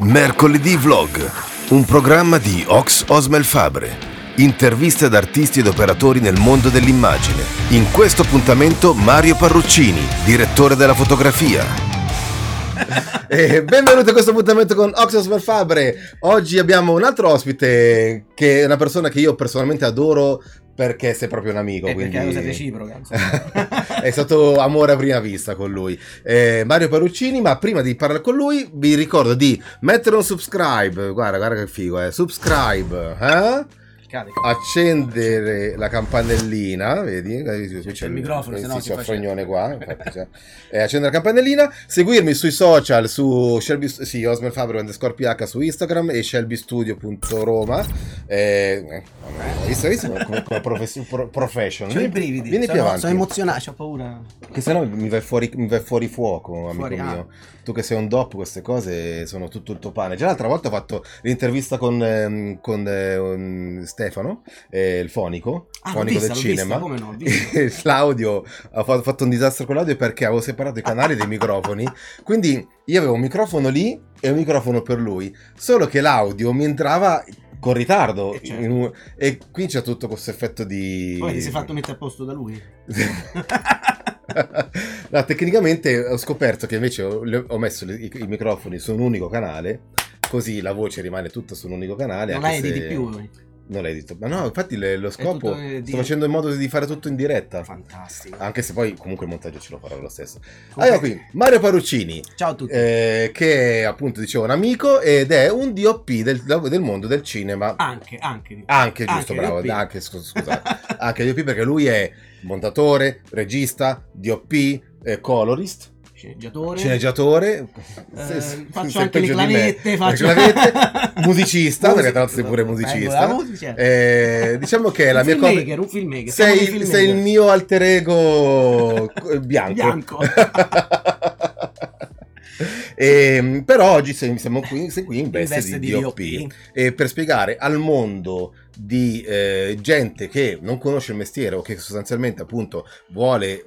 Mercoledì Vlog, un programma di Ox Osmel Fabre. Interviste ad artisti ed operatori nel mondo dell'immagine. In questo appuntamento Mario Parruccini, direttore della fotografia. E benvenuti a questo appuntamento con Ox Osmel Fabre. Oggi abbiamo un altro ospite che è una persona che io personalmente adoro perché sei proprio un amico. È quindi... perché è una cosa reciproca. è stato amore a prima vista con lui. Eh, Mario Paruccini, ma prima di parlare con lui vi ricordo di mettere un subscribe, guarda, guarda che figo, eh, subscribe, eh? Cade. accendere la campanellina, vedi? Qui c'è il microfono, eh, se no sì, si c'è il fregnone qua, infatti c'è. Eh, accendere la campanellina, seguirmi sui social su Shelby, sì, Osmel Fabro underscore PH su Instagram e shelbystudio.roma. Eh, eh, visto, visto come, come profes- pro- profession? C'ho i brividi. Vieni più sono, avanti. sono emozionato, ho paura. Che se no mi vai fuori, mi vai fuori fuoco, amico Fuori, ah. mio. Tu che sei un dop, queste cose sono tutto il tuo pane. Già l'altra volta ho fatto l'intervista con, ehm, con eh, un Stefano, eh, il fonico, Ah, fonico vista, del vista, cinema. come no, ho. E l'audio ha fa- fatto un disastro con l'audio perché avevo separato i canali dei microfoni. Quindi io avevo un microfono lì e un microfono per lui. Solo che l'audio mi entrava con ritardo. Eh, certo. un- E qui c'è tutto questo effetto di. Poi ti sei fatto mettere a posto da lui. No, tecnicamente ho scoperto che invece ho, ho messo le- i, i microfoni su un unico canale, così la voce rimane tutta su un unico canale. non la editi se- più. Non l'hai edito. Ma no, infatti le- lo scopo eh, di- sto facendo in modo di fare tutto in diretta. Fantastico. Anche se poi comunque il montaggio ce lo farò lo stesso. Comunque- Allora qui, Mario Paruccini, Ciao a tutti. eh, che è appunto dicevo un amico ed è un DOP del, del mondo del cinema. Anche, anche. Anche, giusto, Anche bravo, DOP. anche, scu- scusate, anche DOP perché lui è montatore, regista, DOP, eh, colorist, Sceneggiatore. sceneggiatore, Eh, se- faccio anche le clavette, Le faccio- clavette, musicista, perché tra l'altro sei pure musicista. musica. Eh, diciamo che la mia cosa... un filmmaker. siamo Sei, sei il mio alter ego eh, bianco. Bianco. E, però oggi siamo qui, sei qui in In veste, di, di DOP, DOP. e per spiegare al mondo di eh, gente che non conosce il mestiere o che sostanzialmente appunto vuole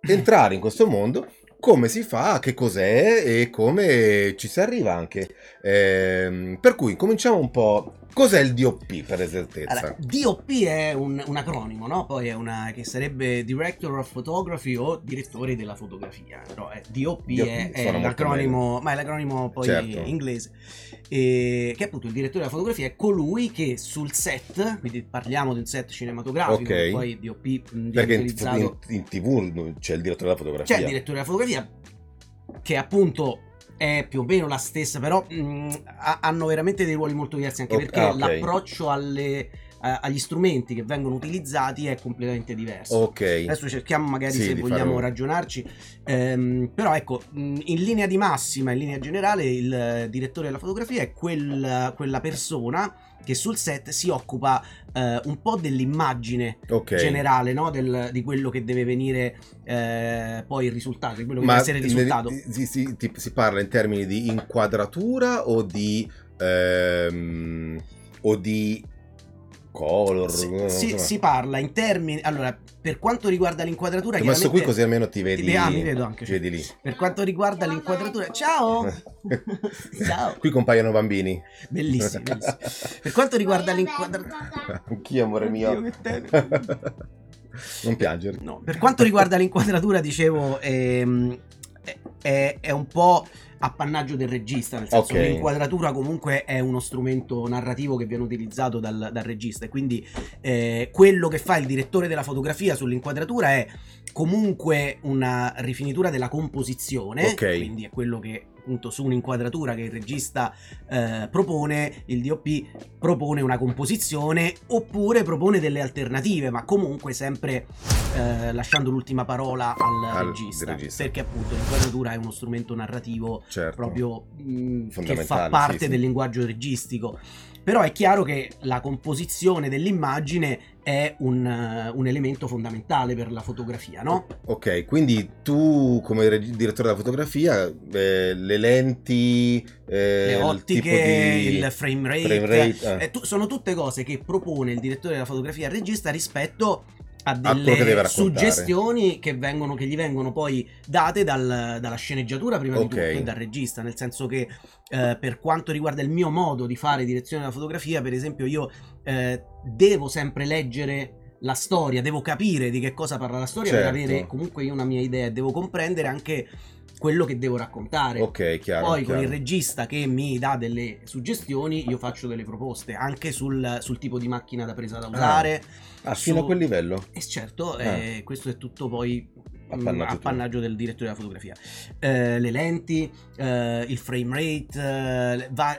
entrare in questo mondo come si fa, che cos'è e come ci si arriva anche. Ehm, per cui cominciamo un po'. Cos'è il DOP per esattezza? Allora, DOP è un, un acronimo, no? Poi è una che sarebbe Director of Photography o direttore della fotografia. Però è, DOP, DOP è, è l'acronimo, ma è l'acronimo poi Certo. inglese. E, che appunto il direttore della fotografia è colui che sul set, quindi parliamo di un set cinematografico, Ok. poi DOP mh, Perché in, in- in tv c'è il direttore della fotografia. C'è il direttore della fotografia che appunto è più o meno la stessa, però mh, ha- hanno veramente dei ruoli molto diversi anche Ok, perché ah, ok. l'approccio alle- a- agli strumenti che vengono utilizzati è completamente diverso. Ok. Adesso cerchiamo magari Sì, se vogliamo fare un- ragionarci, Ehm, però ecco, mh, in linea di massima, in linea generale, il eh, direttore della fotografia è quel- quella persona che sul set si occupa eh, un po' dell'immagine ok. generale no? Del- di quello che deve venire eh, poi il risultato, di quello che Ma deve essere il risultato. si, si- ti- si parla in termini di inquadratura o di ehm, o di color? Si, non si- si parla in termini. Allora, per quanto riguarda l'inquadratura, Ti ho messo qui così almeno ti vedi. Ti- ah, mi vedo anche, ti vedi lì. Per quanto riguarda l'inquadratura, ciao! ciao! Qui compaiono bambini. Bellissimo, bellissimo. Per quanto riguarda l'inquadratura, Anch'io, amore mio. Oddio, tenero. non piangere. No, per quanto riguarda l'inquadratura, dicevo, ehm, è, è- un po' appannaggio del regista, nel senso Ok. che l'inquadratura comunque è uno strumento narrativo che viene utilizzato dal, dal regista e quindi eh, quello che fa il direttore della fotografia sull'inquadratura è comunque una rifinitura della composizione, Ok. quindi è quello che appunto su un'inquadratura che il regista eh, propone, il DOP propone una composizione oppure propone delle alternative, ma comunque sempre eh, lasciando l'ultima parola al, Al regista, regista. perché appunto l'inquadratura è uno strumento narrativo Certo. proprio mh, che Fondamentale, fa parte sì, sì. del linguaggio registico. Però è chiaro che la composizione dell'immagine è un, eh, un elemento fondamentale per la fotografia, no? Ok, quindi tu come reg- direttore della fotografia, eh, le lenti, eh, Le il ottiche, tipo di il frame rate, frame rate, eh. eh, tu- sono tutte cose che propone il direttore della fotografia al regista rispetto ha delle suggestioni che, vengono, che, gli vengono poi date dal, dalla sceneggiatura prima okay. di tutto e dal regista, nel senso che eh, per quanto riguarda il mio modo di fare direzione della fotografia, per esempio io eh, devo sempre leggere la storia, devo capire di che cosa parla la storia certo. per avere comunque io una mia idea, devo comprendere anche quello che devo raccontare. Ok, chiaro. Poi chiaro. con il regista che mi dà delle suggestioni, io faccio delle proposte anche sul, sul tipo di macchina da presa da usare. Ah, ah fino su... a quel livello? Eh, certo, ah. eh, questo è tutto poi appannaggio, appannaggio del direttore della fotografia. Eh, le lenti, eh, il frame rate, eh, va...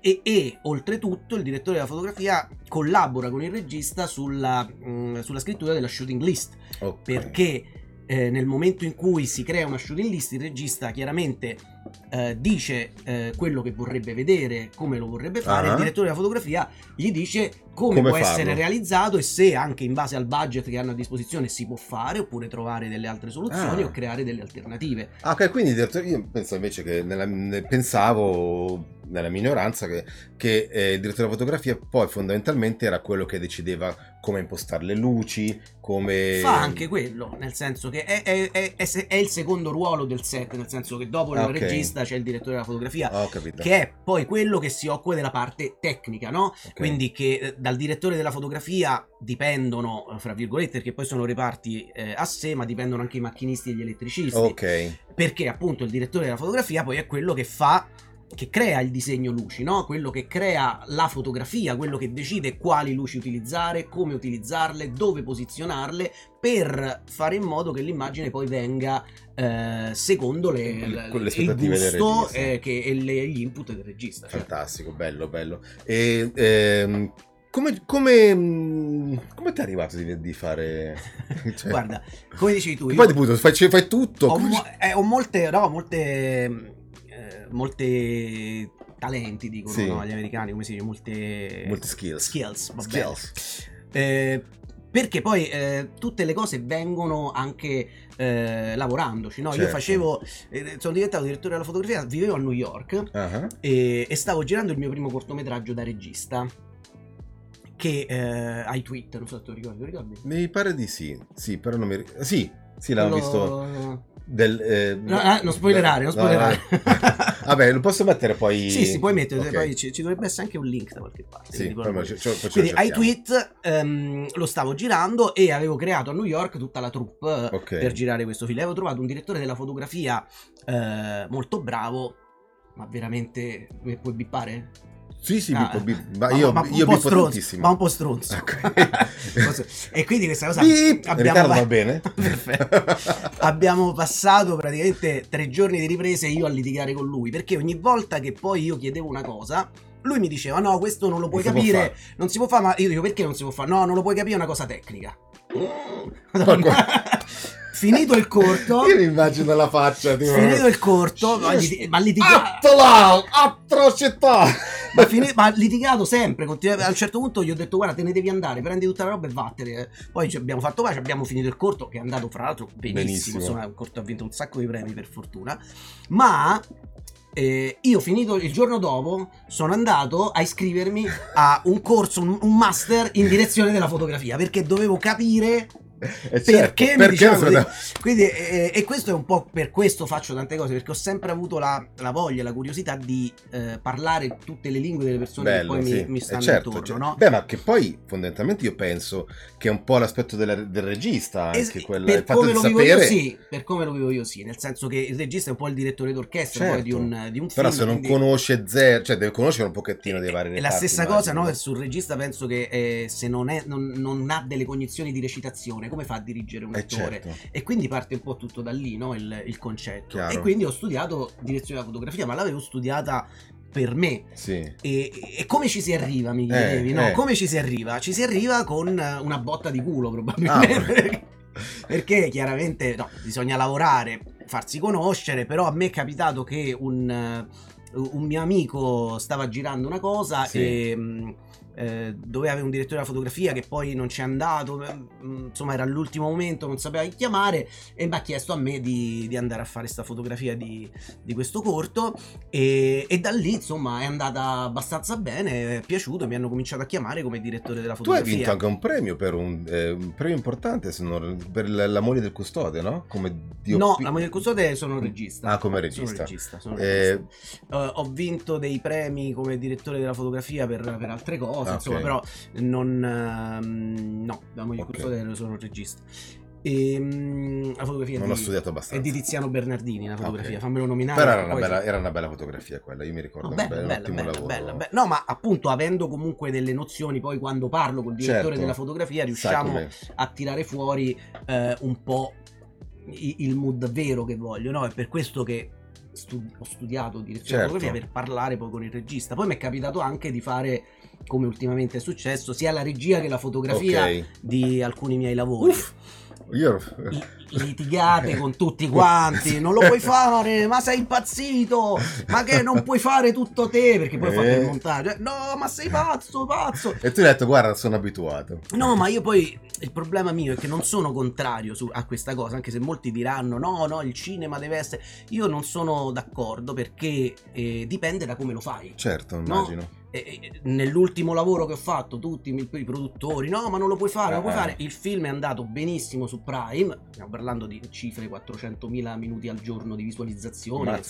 e, e, oltretutto il direttore della fotografia collabora con il regista sulla, mh, mm, sulla scrittura della shooting list. Okay. Perché eh, nel momento in cui si crea una shooting list, il regista chiaramente eh, dice eh, quello che vorrebbe vedere, come lo vorrebbe fare, uh-huh. il direttore della fotografia gli dice come, come può farlo. essere realizzato e se anche in base al budget che hanno a disposizione si può fare oppure trovare delle altre soluzioni ah. o creare delle alternative. Ah, ok, quindi io penso invece che nella, pensavo nella minoranza che, che eh, il direttore della fotografia poi fondamentalmente era quello che decideva come impostare le luci, come... Fa anche quello, nel senso che è, è, è, è il secondo ruolo del set, nel senso che dopo il okay. regista c'è il direttore della fotografia, oh, che è poi quello che si occupa della parte tecnica, no? Okay. Quindi che eh, dal direttore della fotografia dipendono, fra virgolette, perché poi sono reparti eh, a sé, ma dipendono anche i macchinisti e gli elettricisti. Ok. Perché appunto il direttore della fotografia poi è quello che fa che crea il disegno luci, no? quello che crea la fotografia, quello che decide quali luci utilizzare, come utilizzarle, dove posizionarle per fare in modo che l'immagine poi venga eh, secondo le, le, le il gusto eh, che, e le, gli input del regista. Certo. Fantastico, certo. bello, bello. E, ehm, come, come, mm, come ti è arrivato di, di fare... Cioè... Guarda, come dicevi tu... Io... Poi appunto, fai, fai tutto. Ho, mo- eh, ho molte, no, molte molte talenti, dicono sì. no, gli americani, come si dice, molte... Molte skills. Skills, skills. Eh, perché poi eh, tutte le cose vengono anche eh, lavorandoci. No? Certo. Io facevo, eh, sono diventato direttore della fotografia, vivevo a New York uh-huh. e, e, stavo girando il mio primo cortometraggio da regista. Che eh, hai tweet, non so se te lo ricordi, lo ricordi? Mi pare di sì, sì, però non mi ricordo. Sì, sì, l'avevo visto. Del, eh, no, no, non spoilerare, non spoilerare. No, Vabbè, lo posso mettere poi. Sì, si puoi mettere, okay. poi ci, ci, dovrebbe essere anche un link da qualche parte. Sì, quindi, ci, ci, quindi ai tweet um, lo stavo girando e avevo creato a New York tutta la troupe okay. per girare questo film. Avevo trovato un direttore della fotografia uh, molto bravo, ma veramente. Puoi bippare? Sì, sì, ah, bippo, ma, io, ma, ma io bippo tantissimo. Ma un po' stronzo. Okay. e quindi questa cosa Beep. abbiamo... va bene? Abbiamo passato praticamente tre giorni di riprese io a litigare con lui, perché ogni volta che poi io chiedevo una cosa, lui mi diceva no, questo non lo puoi non capire, non si può fare, ma io dico perché non si può fare? No, non lo puoi capire, è una cosa tecnica. Finito il corto, io mi immagino la faccia. Tipo... Finito il corto, ma, lit- ma litigato. Atrocità! ma, fini- ma litigato sempre. Continu- a un certo punto gli ho detto: Guarda, te ne devi andare, prendi tutta la roba e vattene. Poi ci abbiamo fatto pace, abbiamo finito il corto, che è andato fra l'altro benissimo. benissimo. Insomma, il corto ha vinto un sacco di premi, per fortuna. Ma eh, io finito il giorno dopo sono andato a iscrivermi a un corso, un, un master in direzione della fotografia perché dovevo capire eh certo, perché, perché diciamo da... quindi eh, e questo è un po' per questo faccio tante cose perché ho sempre avuto la, la voglia la curiosità di eh, parlare tutte le lingue delle persone Bello, che poi sì. mi, mi, stanno certo, intorno certo. no? beh ma che poi fondamentalmente io penso che è un po' l'aspetto della, del regista anche es- quella, per come lo sapere... vivo io sì per come lo vivo io sì nel senso che il regista è un po' il direttore d'orchestra certo. poi di un, di un però film se non quindi... conosce zero cioè deve conoscere un pochettino dei vari è la stessa immagino. cosa no? sul regista penso che eh, se non, è, non, non ha delle cognizioni di recitazione come fa a dirigere un eh attore. Certo. E quindi parte un po' tutto da lì, no? il, il concetto. Chiaro. E quindi ho studiato direzione della fotografia, ma l'avevo studiata per me. Sì. E, e, come ci si arriva, mi chiedevi, eh, no? Eh. Come ci si arriva? Ci si arriva con una botta di culo, probabilmente. Ah, perché chiaramente no, bisogna lavorare, farsi conoscere, però a me è capitato che un, un mio amico stava girando una cosa sì. e eh, doveva avere un direttore della fotografia che poi non c'è andato, eh, insomma era all'ultimo momento, non sapeva chi chiamare e mi ha chiesto a me di, di andare a fare questa fotografia di, di questo corto e, e, da lì insomma è andata abbastanza bene, è piaciuto, mi hanno cominciato a chiamare come direttore della fotografia. Tu hai vinto anche un premio per un, eh, un premio importante non, per la moglie del custode, no? Come DOP. No, la moglie del custode sono regista. Ah, come regista. Sono regista, sono regista. Uh, ho vinto dei premi come direttore della fotografia per, per altre cose cosa, ah, insomma, però non... Uh, no, la moglie okay. custode sono regista. E, um, la fotografia non di, ho studiato abbastanza. È di Tiziano Bernardini la fotografia, okay. fammelo nominare. Però era una, bella, era una, bella, fotografia quella, io mi ricordo. No, bella, bella, un ottimo lavoro. Bella. No, ma appunto avendo comunque delle nozioni, poi quando parlo col direttore certo. della fotografia riusciamo a tirare fuori eh, un po' il mood vero che voglio, no? È per questo che studi- ho studiato direzione certo. fotografia per parlare poi con il regista. Poi mi è capitato anche di fare, come ultimamente è successo, sia la regia che la fotografia okay. di alcuni miei lavori. Uff. Io... litigate con tutti quanti, non lo puoi fare, ma sei impazzito, ma che non puoi fare tutto te, perché poi eh. fate il montaggio, no, ma sei pazzo, pazzo. E tu hai detto, guarda, sono abituato. No, ma io poi, il problema mio è che non sono contrario su, a questa cosa, anche se molti diranno, no, no, il cinema deve essere... Io non sono d'accordo perché eh, dipende da come lo fai. Certo, immagino. No? nell'ultimo lavoro che ho fatto tutti i, produttori no ma non lo puoi fare non lo puoi eh. fare il film è andato benissimo su Prime parlando di cifre 400.000 minuti al giorno di visualizzazione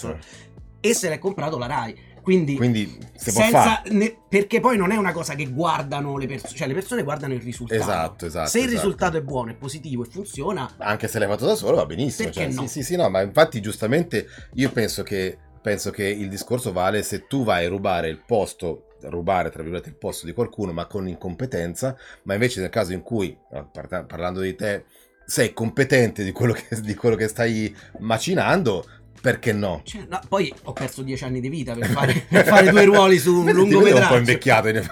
e se l'è comprato la Rai quindi, Quindi senza, ne, perché poi non è una cosa che guardano le persone, cioè le persone guardano il risultato. Esatto, esatto. Se il esatto. risultato è buono, è positivo e funziona, anche se l'hai fatto da solo va benissimo. Perché cioè, no? Sì, sì, sì, no, ma infatti giustamente io penso che penso che il discorso vale se tu vai a rubare il posto, rubare tra virgolette il posto di qualcuno ma con incompetenza, ma invece nel caso in cui, parlando di te, sei competente di quello che, di quello che stai macinando, perché no? Cioè, no? Poi ho perso dieci anni di vita per fare, per fare due ruoli su un lungometraggio. un po' invecchiato in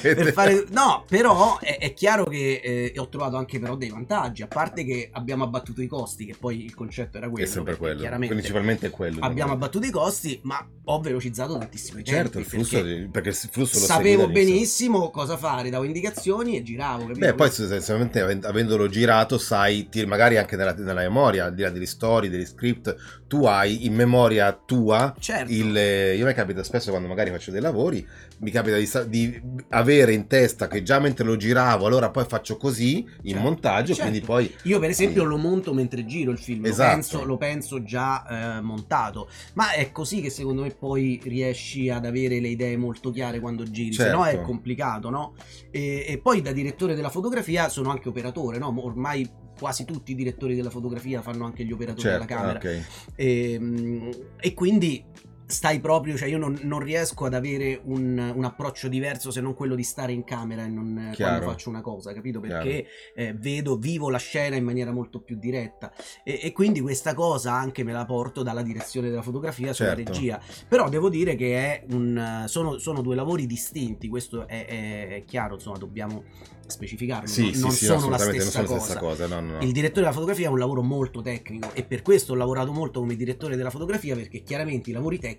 per fare... No, però è, è chiaro che eh, ho trovato anche però dei vantaggi, a parte che abbiamo abbattuto i costi, che poi il concetto era quello. È sempre quello, principalmente è quello. Abbiamo abbattuto i costi, ma ho velocizzato tantissimo i. Certo, il flusso, perché, perché il flusso lo Sapevo benissimo cosa fare, davo indicazioni e giravo. Capito? Beh, poi essenzialmente avendolo girato sai, magari anche nella, nella memoria, al di là delle storie, degli script, tu hai in memoria tua certo. il, eh, io mi capita spesso quando magari faccio dei lavori mi capita di, di, avere in testa che già mentre lo giravo allora poi faccio così in certo. montaggio certo. quindi poi io per esempio sì. lo monto mentre giro il film esatto. lo, penso, lo penso già eh, montato ma è così che secondo me poi riesci ad avere le idee molto chiare quando giri se no è certo. complicato no? E, e, poi da direttore della fotografia sono anche operatore no? ormai quasi tutti i direttori della fotografia fanno anche gli operatori certo, della camera. Okay. E, ehm, e, quindi stai proprio, cioè io non, non riesco ad avere un, un, approccio diverso se non quello di stare in camera e non Chiaro. quando faccio una cosa, capito? Perché eh, vedo, vivo la scena in maniera molto più diretta e, e, quindi questa cosa anche me la porto dalla direzione della fotografia sulla certo. regia. Però devo dire che è un, sono, sono due lavori distinti, questo è, è, è chiaro, insomma dobbiamo specificarlo, sì, no? sì, non, sì, sono la stessa non sono cosa. la stessa cosa no, no, Il direttore della fotografia è un lavoro molto tecnico e per questo ho lavorato molto come direttore della fotografia perché chiaramente i lavori tecnici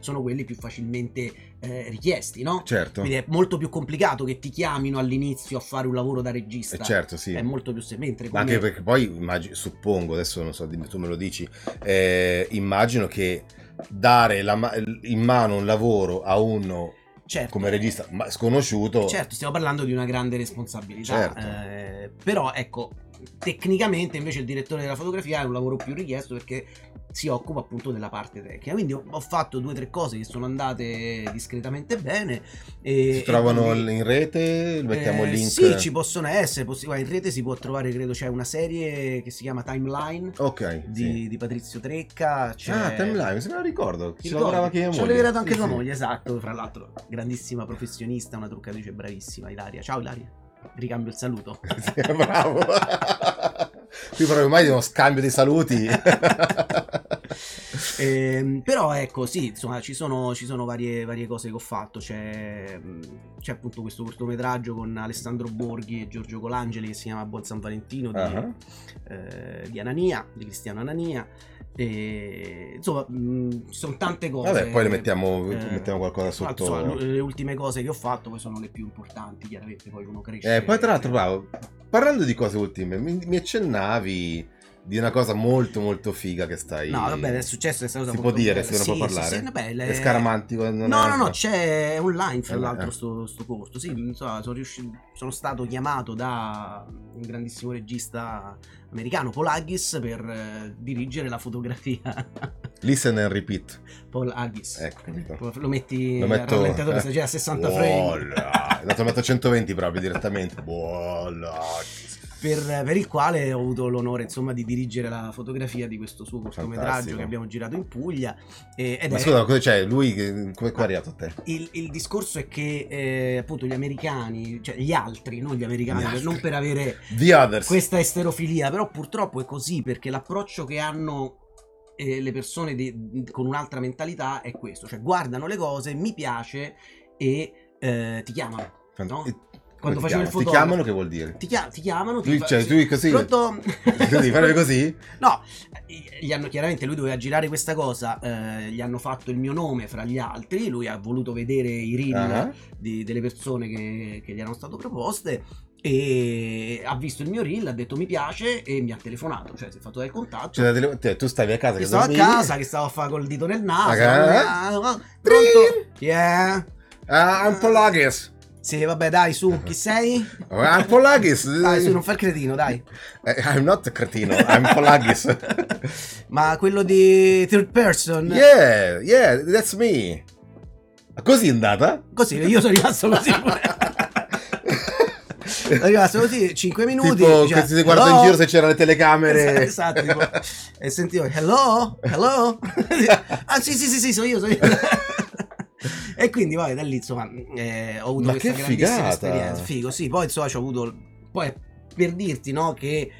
sono quelli più facilmente eh, richiesti, no? Certo. Quindi è molto più complicato che ti chiamino all'inizio a fare un lavoro da regista. Eh certo, sì. È molto più semplice. Ma anche perché poi immagino, suppongo, adesso non so, tu me lo dici, eh, immagino che dare la, in mano un lavoro a uno certo, come regista ma sconosciuto. Certo, stiamo parlando di una grande responsabilità. Certo. Eh, però ecco, tecnicamente invece il direttore della fotografia è un lavoro più richiesto perché si occupa appunto della parte tecnica. Quindi ho fatto due o tre cose che sono andate discretamente bene. E, si trovano quindi, in rete? Mettiamo eh, il link? Sì, ci possono essere. Possi- in rete si può trovare, credo, c'è una serie che si chiama Timeline okay, di, sì. di, Patrizio Trecca. C'è... Ah, Timeline, se me la ricordo. Ci lavorava anche mia moglie. Ci ho lavorato anche sì, tua sì. moglie, esatto. Fra l'altro, grandissima professionista, una truccatrice bravissima, Ilaria. Ciao Ilaria. Ricambio il saluto. bravo. Qui proprio mai di uno scambio di saluti. Ehm, però ecco, sì, insomma, ci sono, ci sono varie, varie cose che ho fatto. C'è, c'è appunto questo cortometraggio con Alessandro Borghi e Giorgio Colangeli che si chiama Buon San Valentino di, Ah. eh, di Anania, di Cristiano Anania. E, insomma, mh, sono tante cose. Vabbè, poi le mettiamo, Eh, mettiamo qualcosa sotto. insomma, le ultime cose che ho fatto poi sono le più importanti, chiaramente poi uno cresce. Eh, poi tra l'altro, bravo, parlando di cose ultime, mi, mi accennavi di una cosa molto molto figa che stai... No, vabbè, è successo, è stata Si può dire, se uno Sì, può sì, parlare? sì, vabbè, le- È scaramantico? Non No, no, no, altro? c'è online fra Eh, l'altro eh. sto, sto corso. Sì, insomma, sono, riuscito, sono stato chiamato da un grandissimo regista americano, Paul Haggis, per eh, dirigere la fotografia. Listen and repeat. Paul Haggis. Ecco. Lo metti Lo metto- rallentatore, eh. sta già a 60 frame. Voilà. No, te lo metto a 120 proprio direttamente. Voilà. Per, per il quale ho avuto l'onore insomma di dirigere la fotografia di questo suo cortometraggio Fantastico. che abbiamo girato in Puglia e- ed Ma è scusa, c'è? Lui come è arrivato a te? Il, il discorso è che eh, appunto gli americani, cioè gli altri, non gli americani, Gli per- non per avere questa esterofilia, però purtroppo è così perché l'approccio che hanno eh, le persone di- con un'altra mentalità è questo, cioè guardano le cose, mi piace e eh, ti chiamano. No? Quando facevo il chiamano? Ti fotografo. chiamano che vuol dire? Ti, chia- ti chiamano, ti Lui, fa- cioè, tu così? Pronto? Così, farebbe così? No, gli hanno chiaramente lui doveva girare questa cosa, eh, gli hanno fatto il mio nome fra gli altri, lui ha voluto vedere i reel Ah. di- delle persone che, che gli erano state proposte e ha visto il mio reel, ha detto mi piace e mi ha telefonato, cioè si è fatto del contatto. Cioè, tele- te- tu stavi a casa che stavo a casa, che stavo a fare col dito nel naso. Ok. ah, Pronto? Yeah. Ah, I'm Polagis. Sì, vabbè, dai, su, chi sei? I'm Polagis. Dai, su, non fai il cretino, dai. Eh, I'm not cretino, I'm Polagis. Ma quello di third person? yeah, yeah, that's me. Così è andata? Così, io sono rimasto così. Sono rimasto così 5 minuti. tipo che si guarda in giro se c'erano le telecamere. Esatto, tipo, e sentivo hello, hello. ah sì sì sì sì, sono io, sono io. E quindi poi da lì insomma eh, ho avuto Ma questa grandissima figata! esperienza. Figo, sì, poi insomma ho avuto poi per dirti no che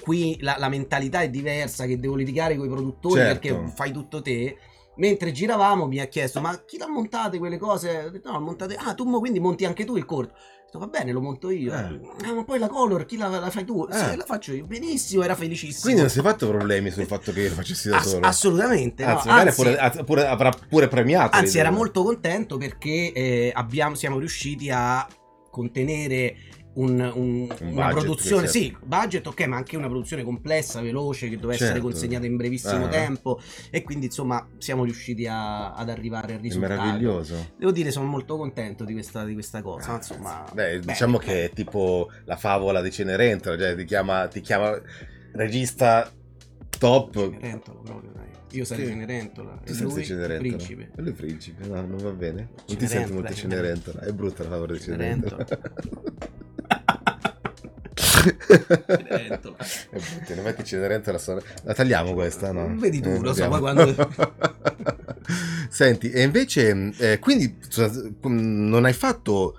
qui la, la mentalità è diversa che devo litigare con i produttori Certo. perché fai tutto te. Mentre giravamo mi ha chiesto ma chi l'ha montate quelle cose? Ho detto no, montate... Ah, tu quindi monti anche tu il corto. Va bene, lo monto io. Eh. Ah, ma poi la color chi la, la fai tu? Eh. Sì, la faccio io. Benissimo, era felicissimo. Quindi non si è fatto problemi sul fatto che io lo facessi da Ass- solo. assolutamente. no. Anzi, magari Anzi, pure- pure- avrà pure premiato. anzi, era molto contento perché eh, abbiamo, siamo riusciti a contenere un- un- Un una produzione, sì, budget ok, ma anche una produzione complessa, veloce, che doveva essere Certo. consegnata in brevissimo Ah. tempo e quindi insomma siamo riusciti a- ad arrivare al È risultato. meraviglioso. Devo dire, sono molto contento di questa, di questa cosa. Insomma, Beh, bene, diciamo che è tipo la favola di Cenerentola, cioè ti chiama, ti chiama regista top. Cenerentola proprio, dai. Io sarei Sì. Cenerentola. Tu sei lui Cenerentola. principe. E lui principe, no, non va bene. Non ti senti molto Cenerentola. È brutta la favola di Cenerentola. Cenerentola. È brutta, non metti Cenerentola. sono- La tagliamo questa, no? Vedi tu, Eh, lo so, poi quando- Senti, e invece, eh, quindi scusa, non hai fatto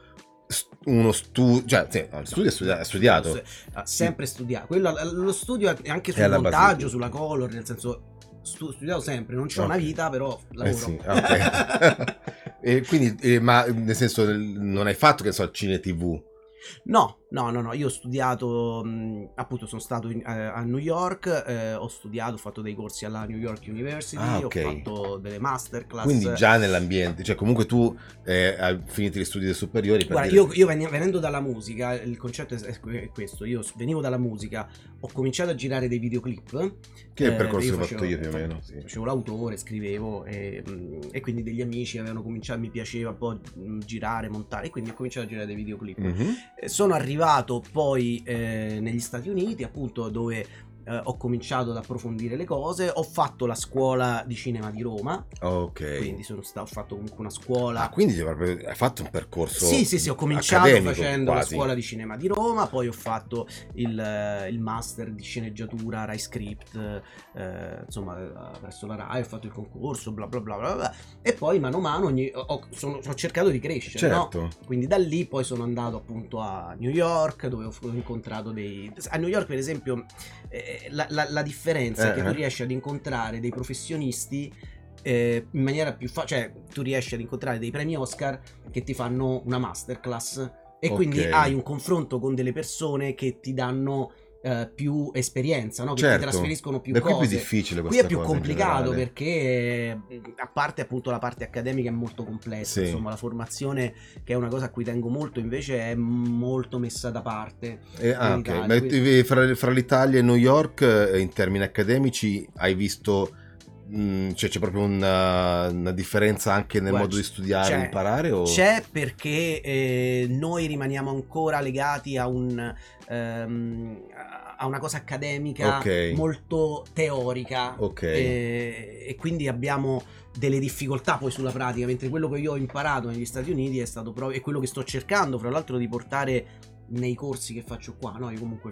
uno studio, cioè, sì, no, studio studi- è studiato. Ha sempre studiato. Quello, lo studio è anche sul È montaggio, base. sulla color, nel senso stu- studiato sempre, non c'ho Ok. una vita, però Eh lavoro. sì, ok. e quindi, eh, ma nel senso, non hai fatto, che so, cine TV? No, no, no, no, io ho studiato, mh, appunto sono stato in- eh, a New York, eh, ho studiato, ho fatto dei corsi alla New York University, Ah, ok. ho fatto delle masterclass. Quindi già nell'ambiente, cioè comunque tu eh, hai finito gli studi superiori per Guarda, dire- io, io veni- venendo dalla musica, il concetto è, è questo, io venivo dalla musica, ho cominciato a girare dei videoclip. Che eh, percorso ho fatto io più o meno, sì. Facevo l'autore, scrivevo e, mh, e quindi degli amici avevano cominciato, mi piaceva un po' mh, girare, montare e quindi ho cominciato a girare dei videoclip. Mhm. Eh, Sono arrivato poi eh, negli Stati Uniti, appunto, dove eh, ho cominciato ad approfondire le cose. Ho fatto la scuola di cinema di Roma, Ok. quindi sono stato, ho fatto comunque una scuola. Ah, quindi hai fatto un percorso Sì, sì, sì, ho cominciato facendo la quasi. scuola di cinema di Roma, poi ho fatto il, eh, il master di sceneggiatura Rai Script, eh, insomma, eh, presso la Rai, ho fatto il concorso, bla bla bla bla, bla. e poi mano a mano ogni- ho, sono- ho cercato di crescere, no? Certo. Quindi da lì poi sono andato appunto a New York dove ho incontrato dei... A New York per esempio eh, la, la- la differenza è che Eh, tu eh. riesci ad incontrare dei professionisti eh, in maniera più facile, cioè tu riesci ad incontrare dei premi Oscar che ti fanno una masterclass e Ok. quindi hai un confronto con delle persone che ti danno eh, più esperienza, no? che Certo. ti trasferiscono più Beh, qui è cose. più difficile Qui è più complicato perché, eh, a parte appunto la parte accademica, è molto complessa. Sì. Insomma, la formazione, che è una cosa a cui tengo molto, invece è molto messa da parte. Eh, ah, in ok. Italia, Ma quindi- eh, fra, fra l'Italia e New York, eh, in termini accademici, hai visto. Mh, cioè, c'è proprio una, una differenza anche nel Guarda, modo di studiare e imparare? O... C'è perché eh, noi rimaniamo ancora legati a un. ehm, a una cosa accademica Ok. molto teorica Ok. e, e quindi abbiamo delle difficoltà poi sulla pratica mentre quello che io ho imparato negli Stati Uniti è stato proprio e quello che sto cercando fra l'altro di portare nei corsi che faccio qua no? io comunque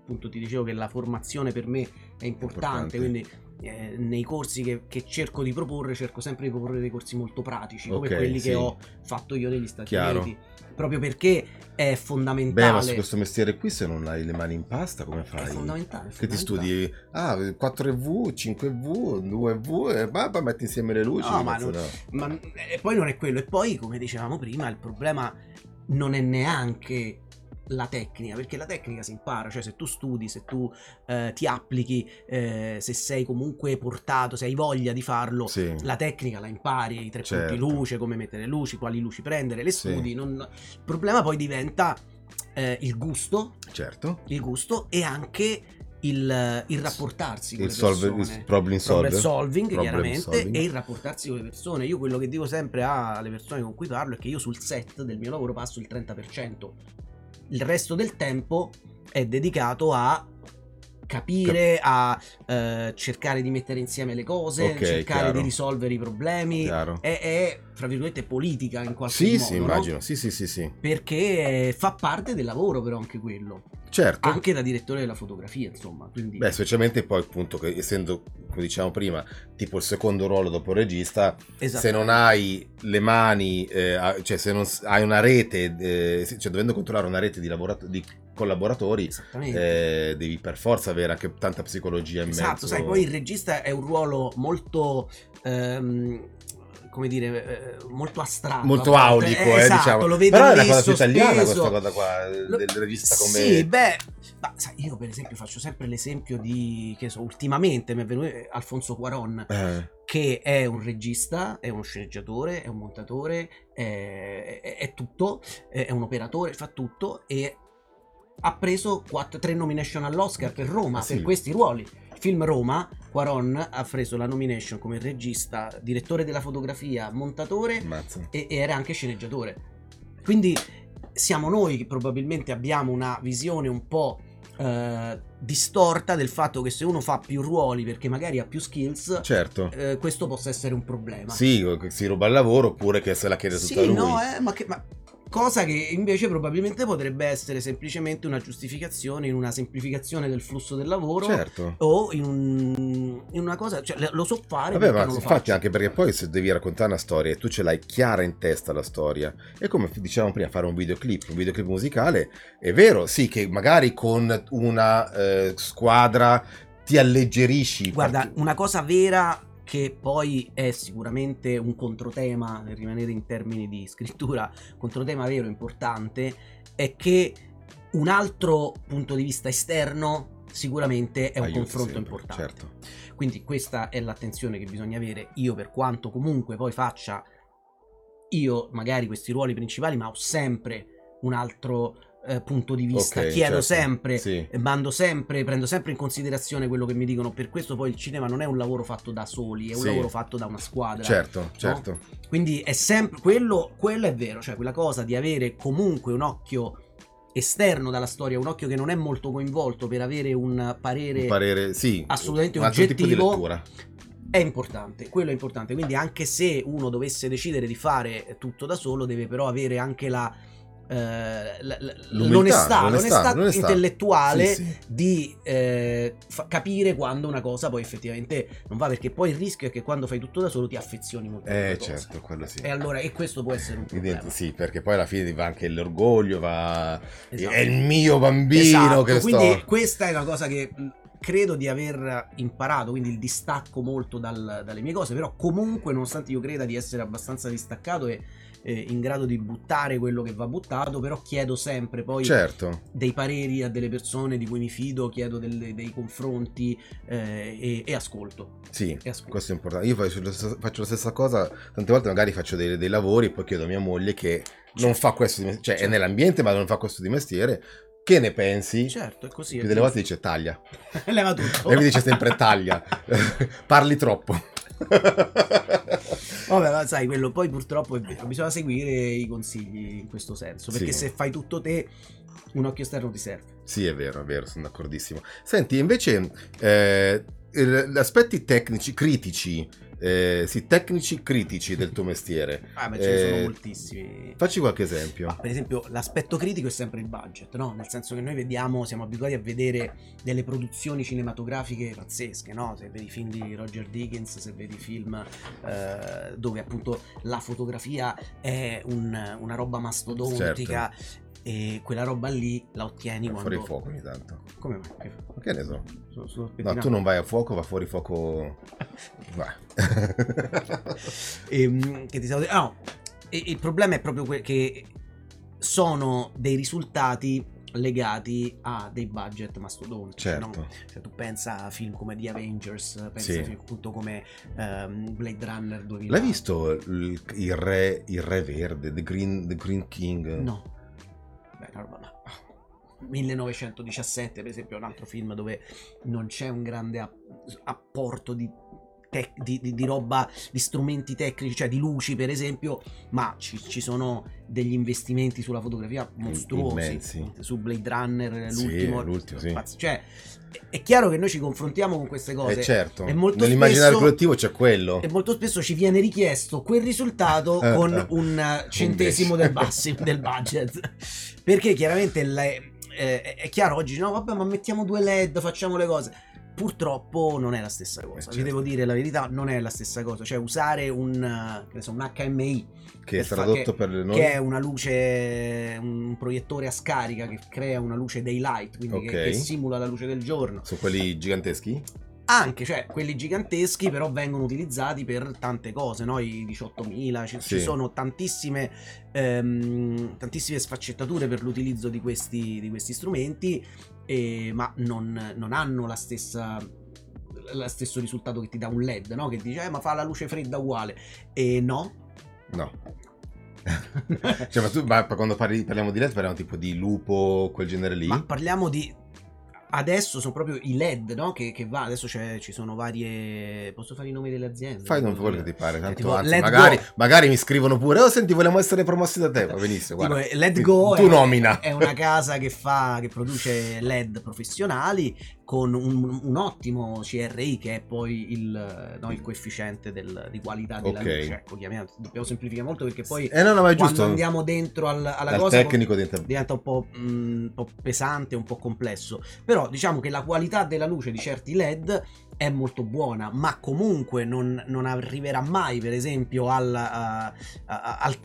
appunto ti dicevo che la formazione per me è importante, Importante. quindi eh, nei corsi che, che cerco di proporre cerco sempre di proporre dei corsi molto pratici come Ok, quelli sì. che ho fatto io negli Stati Chiaro. Uniti proprio perché è Beh, fondamentale ma su questo mestiere qui, se non hai le mani in pasta, come è fai? fondamentale, è Che ti fondamentale. studi ah, 4V, 5V, 2V e poi metti insieme le luci. No, ma non- no. Ma e poi non è quello. E poi, come dicevamo prima, il problema non è neanche la tecnica, perché la tecnica si impara, cioè se tu studi, se tu eh, ti applichi, eh, se sei comunque portato, se hai voglia di farlo, Sì. la tecnica la impari, i tre Certo. punti luce, come mettere le luci, quali luci prendere, le Sì. studi. non- Il problema poi diventa eh, il gusto, Certo. il gusto e anche il, il rapportarsi con Il, le solve, persone il problem solver. problem solving Problem chiaramente solving. e il rapportarsi con le persone io quello che dico sempre alle persone con cui parlo è che io sul set del mio lavoro passo il 30% il resto del tempo è dedicato a capire a eh, cercare di mettere insieme le cose Ok, cercare chiaro. di risolvere i problemi è, è, tra virgolette politica in qualche Sì, modo sì, no? immagino. Sì, sì, sì, sì. perché fa parte del lavoro però anche quello Certo. anche da direttore della fotografia insomma quindi Beh, specialmente poi appunto che essendo, come dicevamo prima, tipo il secondo ruolo dopo il regista, esatto. se non hai le mani, eh, cioè se non hai una rete, eh, cioè dovendo controllare una rete di, lavorato- di collaboratori, eh, devi per forza avere anche tanta psicologia in Esatto, mezzo. sai, poi il regista è un ruolo molto. ehm, come dire, eh, molto astratto. Molto aulico, Eh, eh, esatto, diciamo. lo vedi Però è una cosa più italiana questa cosa qua, Lo- del regista come... Sì, beh, ma sai, io per esempio faccio sempre l'esempio di, che so, ultimamente mi è venuto eh, Alfonso Cuaron, Eh, che è un regista, è uno sceneggiatore, è un montatore, è, è- tutto, è è un operatore, fa tutto e ha preso quattro, tre nomination all'Oscar per Roma, Ah, sì. per questi ruoli. Il film Roma, Quaron ha preso la nomination come regista, direttore della fotografia, montatore e, e era anche sceneggiatore. Quindi siamo noi che probabilmente abbiamo una visione un po' eh, distorta del fatto che se uno fa più ruoli perché magari ha più skills, Certo. eh, questo possa essere un problema. Sì, si ruba il lavoro oppure che se la chiede tutta Sì, lui. no, eh, ma, che, ma cosa che invece probabilmente potrebbe essere semplicemente una giustificazione in una semplificazione del flusso del lavoro Certo. o in, un- in una cosa, cioè lo so fare Vabbè, perché ma non lo infatti faccio. anche perché poi se devi raccontare una storia e tu ce l'hai chiara in testa la storia, è come dicevamo prima, fare un videoclip, un videoclip musicale, è vero, sì, che magari con una eh, squadra ti alleggerisci. Guarda, parti- una cosa vera che poi è sicuramente un controtema, per rimanere in termini di scrittura, controtema vero importante, è che un altro punto di vista esterno sicuramente è un aiuta confronto sempre, importante. Certo. Quindi questa è l'attenzione che bisogna avere. Io per quanto comunque poi faccia io magari questi ruoli principali, ma ho sempre un altro eh, punto di vista. Ok, Chiedo certo. sempre, Sì. e mando sempre, prendo sempre in considerazione quello che mi dicono. Per questo poi il cinema non è un lavoro fatto da soli, è un Sì. lavoro fatto da una squadra. Certo, certo. Quindi è sempre quello, quello è vero, cioè quella cosa di avere comunque un occhio esterno dalla storia, un occhio che non è molto coinvolto per avere un parere, Un parere, sì. assolutamente un oggettivo. è importante, quello è importante. Quindi anche se uno dovesse decidere di fare tutto da solo, deve però avere anche la, eh, l'onestà, l'onestà, l'onestà l'onestà. intellettuale Sì, sì. di eh, fa- capire quando una cosa poi effettivamente non va, perché poi il rischio è che quando fai tutto da solo ti affezioni molto Eh, certo, quello sì. E allora, e questo può essere un problema. Sì, perché poi alla fine va anche l'orgoglio, va... Esatto. È il mio bambino Esatto, che quindi sto... questa è una cosa che credo di aver imparato, quindi il distacco molto dal- dalle mie cose, però comunque nonostante io creda di essere abbastanza distaccato e eh, in grado di buttare quello che va buttato, però chiedo sempre poi Certo. dei pareri a delle persone di cui mi fido, chiedo delle- dei confronti eh, e, e ascolto. Sì, E ascolto. questo è importante. Io faccio la, stessa, faccio la stessa cosa, tante volte magari faccio dei, dei lavori e poi chiedo a mia moglie che non fa questo di mestiere, cioè è Certo. nell'ambiente ma non fa questo di mestiere. Che ne pensi? Certo, è così. Più è delle volte dice taglia. Leva tutto. E mi dice sempre taglia. Parli troppo. Vabbè, ma sai, quello poi purtroppo è vero, bisogna seguire i consigli in questo senso, perché Sì. se fai tutto te, un occhio esterno ti serve. Sì, è vero, è vero, sono d'accordissimo. Senti, invece, eh, aspetti tecnici, critici, eh, sì, tecnici critici del tuo mestiere. Ah, ma ce ne sono Eh, moltissimi. Facci qualche esempio. Ma, per esempio, l'aspetto critico è sempre il budget, no? Nel senso che noi vediamo, siamo abituati a vedere delle produzioni cinematografiche pazzesche, no? Se vedi film di Roger Dickens, se vedi film eh, dove appunto la fotografia è un- una roba mastodontica e quella roba lì la ottieni Fuori quando... fuoco ogni tanto. Come mai? Che- Che ne so. sono- sono No, tu non vai a fuoco, va fuori fuoco. Vai. Ehm, che ti stavo dicendo? Ah, no. E- il problema è proprio que- che sono dei risultati legati a dei budget mastodontici. certo. no? Cioè, tu pensa a film come The Avengers, pensa Sì. a film appunto come ehm, Blade Runner 2000. L'hai visto il, il re, il re verde, The Green, The Green King? No. No. 1917, per esempio, è un altro film dove non c'è un grande app- apporto di, tec- di- di- di roba, di strumenti tecnici, cioè di luci, per esempio, ma ci, ci sono degli investimenti sulla fotografia mostruosi. immensi. Su Blade Runner, Sì, l'ultimo. l'ultimo, sì. Cioè, è- chiaro che noi ci confrontiamo con queste cose. Eh certo, nell'immaginario collettivo c'è quello. E molto spesso ci viene richiesto quel risultato Eh, con eh. un eh, centesimo del, bassi, del budget. Perché chiaramente le- eh, è chiaro oggi, no, vabbè, ma mettiamo due LED, facciamo le cose. Purtroppo non è la stessa cosa. certo. Vi devo dire la verità, non è la stessa cosa. Cioè, usare un, eh, che ne so, un HMI, che è per fa- tradotto che- per noi. che è una luce, un proiettore a scarica che crea una luce daylight, quindi che, Ok. che simula la luce del giorno. Sono quelli giganteschi? Anche, cioè, quelli giganteschi però vengono utilizzati per tante cose, no? I 18.000, ci, ci Sì. sono tantissime, ehm, tantissime sfaccettature per l'utilizzo di questi, di questi strumenti, eh, ma non, non hanno la stessa lo stesso risultato che ti dà un LED, no? Che dice, eh, ma fa la luce fredda uguale. E no. No. cioè, ma tu ma quando parli- parliamo di LED parliamo tipo di lupo, quel genere lì? Ma parliamo di. Adesso sono proprio i LED, no? Che, che va. Adesso c'è- ci sono varie. Posso fare i nomi delle aziende? Fai non quello che ti pare, tanto Tipo, anzi, magari, magari mi scrivono pure, oh senti vogliamo essere promossi da te, va benissimo, Tipo, guarda. eh, Let Ti- Go tu è, nomina. è una casa che fa che produce LED professionali con un, un ottimo CRI che è poi il, no, il coefficiente del- di qualità della Ok. luce. Ecco, dobbiamo semplificare molto perché poi Eh no, no, quando giusto. andiamo dentro al- alla Dal cosa tecnico dentro. diventa un po', mm, un po' pesante, un po' complesso. Però diciamo che la qualità della luce di certi LED è molto buona, ma comunque non, non arriverà mai, per esempio, al, a- a- al-